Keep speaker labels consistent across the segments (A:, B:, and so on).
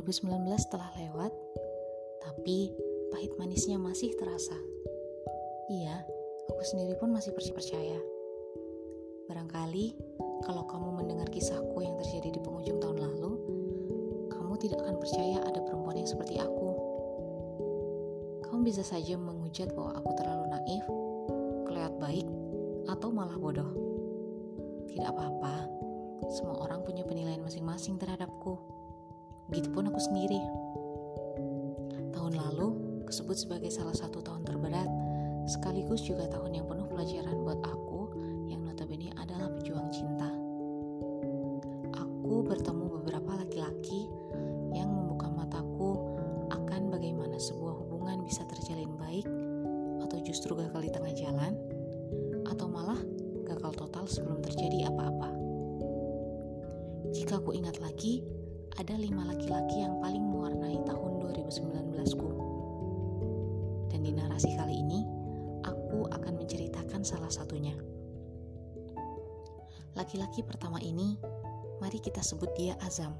A: 2019 telah lewat, tapi pahit manisnya masih terasa. Iya, aku sendiri pun masih percaya. Barangkali kalau kamu mendengar kisahku yang terjadi di penghujung tahun lalu, kamu tidak akan percaya ada perempuan yang seperti aku. Kamu bisa saja menghujat bahwa aku terlalu naif, kelihatan baik, atau malah bodoh. Tidak apa-apa, semua orang punya penilaian masing-masing terhadapku. Begitupun aku sendiri. Tahun lalu kesebut sebagai salah satu tahun terberat, sekaligus juga tahun yang penuh pelajaran buat aku yang notabene adalah pejuang cinta. Aku bertemu beberapa laki-laki yang membuka mataku akan bagaimana sebuah hubungan bisa terjalin baik atau justru gagal di tengah jalan atau malah gagal total sebelum terjadi apa-apa. Jika aku ingat lagi, ada lima laki-laki yang paling mewarnai tahun 2019ku. Dan di narasi kali ini, aku akan menceritakan salah satunya. Laki-laki pertama ini, mari kita sebut dia Azam.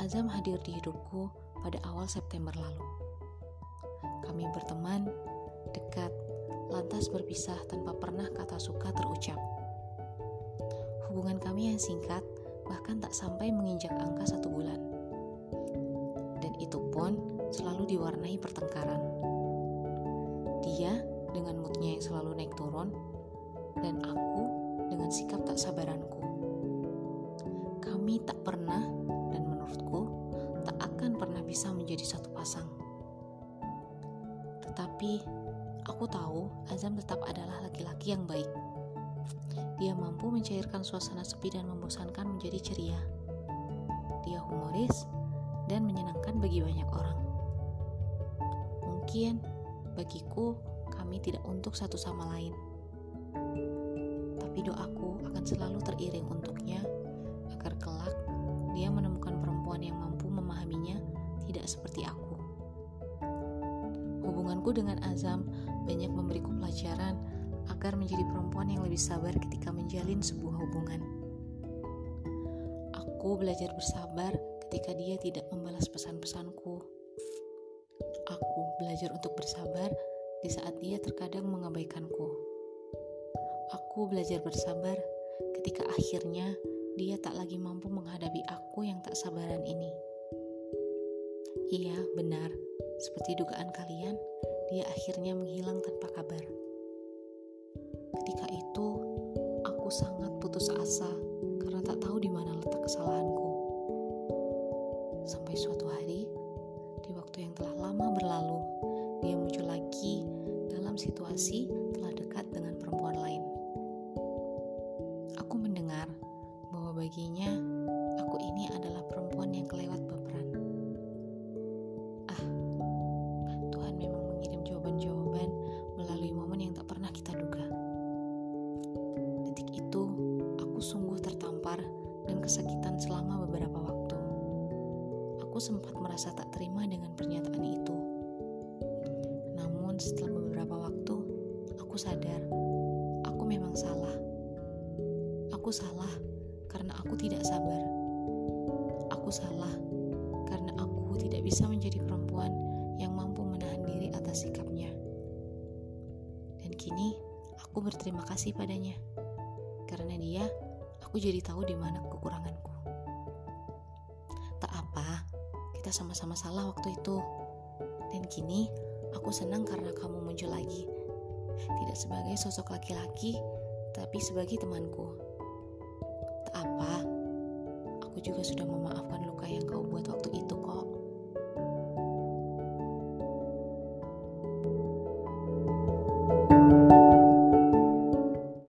A: Azam hadir di hidupku pada awal September lalu. Kami berteman, dekat, lantas berpisah tanpa pernah kata suka terucap. Hubungan kami yang singkat bahkan tak sampai menginjak angka satu bulan. Dan itu pun selalu diwarnai pertengkaran. Dia dengan moodnya yang selalu naik turun, dan aku dengan sikap tak sabaranku. Kami tak pernah, dan menurutku, tak akan pernah bisa menjadi satu pasang. Tetapi, aku tahu Azam tetap adalah laki-laki yang baik dia mampu mencairkan suasana sepi dan membosankan menjadi ceria. Dia humoris dan menyenangkan bagi banyak orang. Mungkin bagiku kami tidak untuk satu sama lain. Tapi doaku akan selalu teriring untuknya agar kelak dia menemukan perempuan yang mampu memahaminya tidak seperti aku. Hubunganku dengan Azam banyak memberiku pelajaran agar menjadi perempuan yang lebih sabar ketika menjalin sebuah hubungan. Aku belajar bersabar ketika dia tidak membalas pesan-pesanku. Aku belajar untuk bersabar di saat dia terkadang mengabaikanku. Aku belajar bersabar ketika akhirnya dia tak lagi mampu menghadapi aku yang tak sabaran ini. Iya, benar. Seperti dugaan kalian, dia akhirnya menghilang tanpa kabar. Ketika itu, aku sangat putus asa karena tak tahu di mana letak kesalahanku. Sampai suatu hari, di waktu yang telah lama berlalu, dia muncul lagi dalam situasi tertampar dan kesakitan selama beberapa waktu. Aku sempat merasa tak terima dengan pernyataan itu. Namun setelah beberapa waktu, aku sadar aku memang salah. Aku salah karena aku tidak sabar. Aku salah karena aku tidak bisa menjadi perempuan yang mampu menahan diri atas sikapnya. Dan kini aku berterima kasih padanya. Karena dia, aku jadi tahu di mana kekuranganku. Tak apa, kita sama-sama salah waktu itu. Dan kini aku senang karena kamu muncul lagi. Tidak sebagai sosok laki-laki, tapi sebagai temanku. Tak apa, aku juga sudah memaafkan luka yang kau buat waktu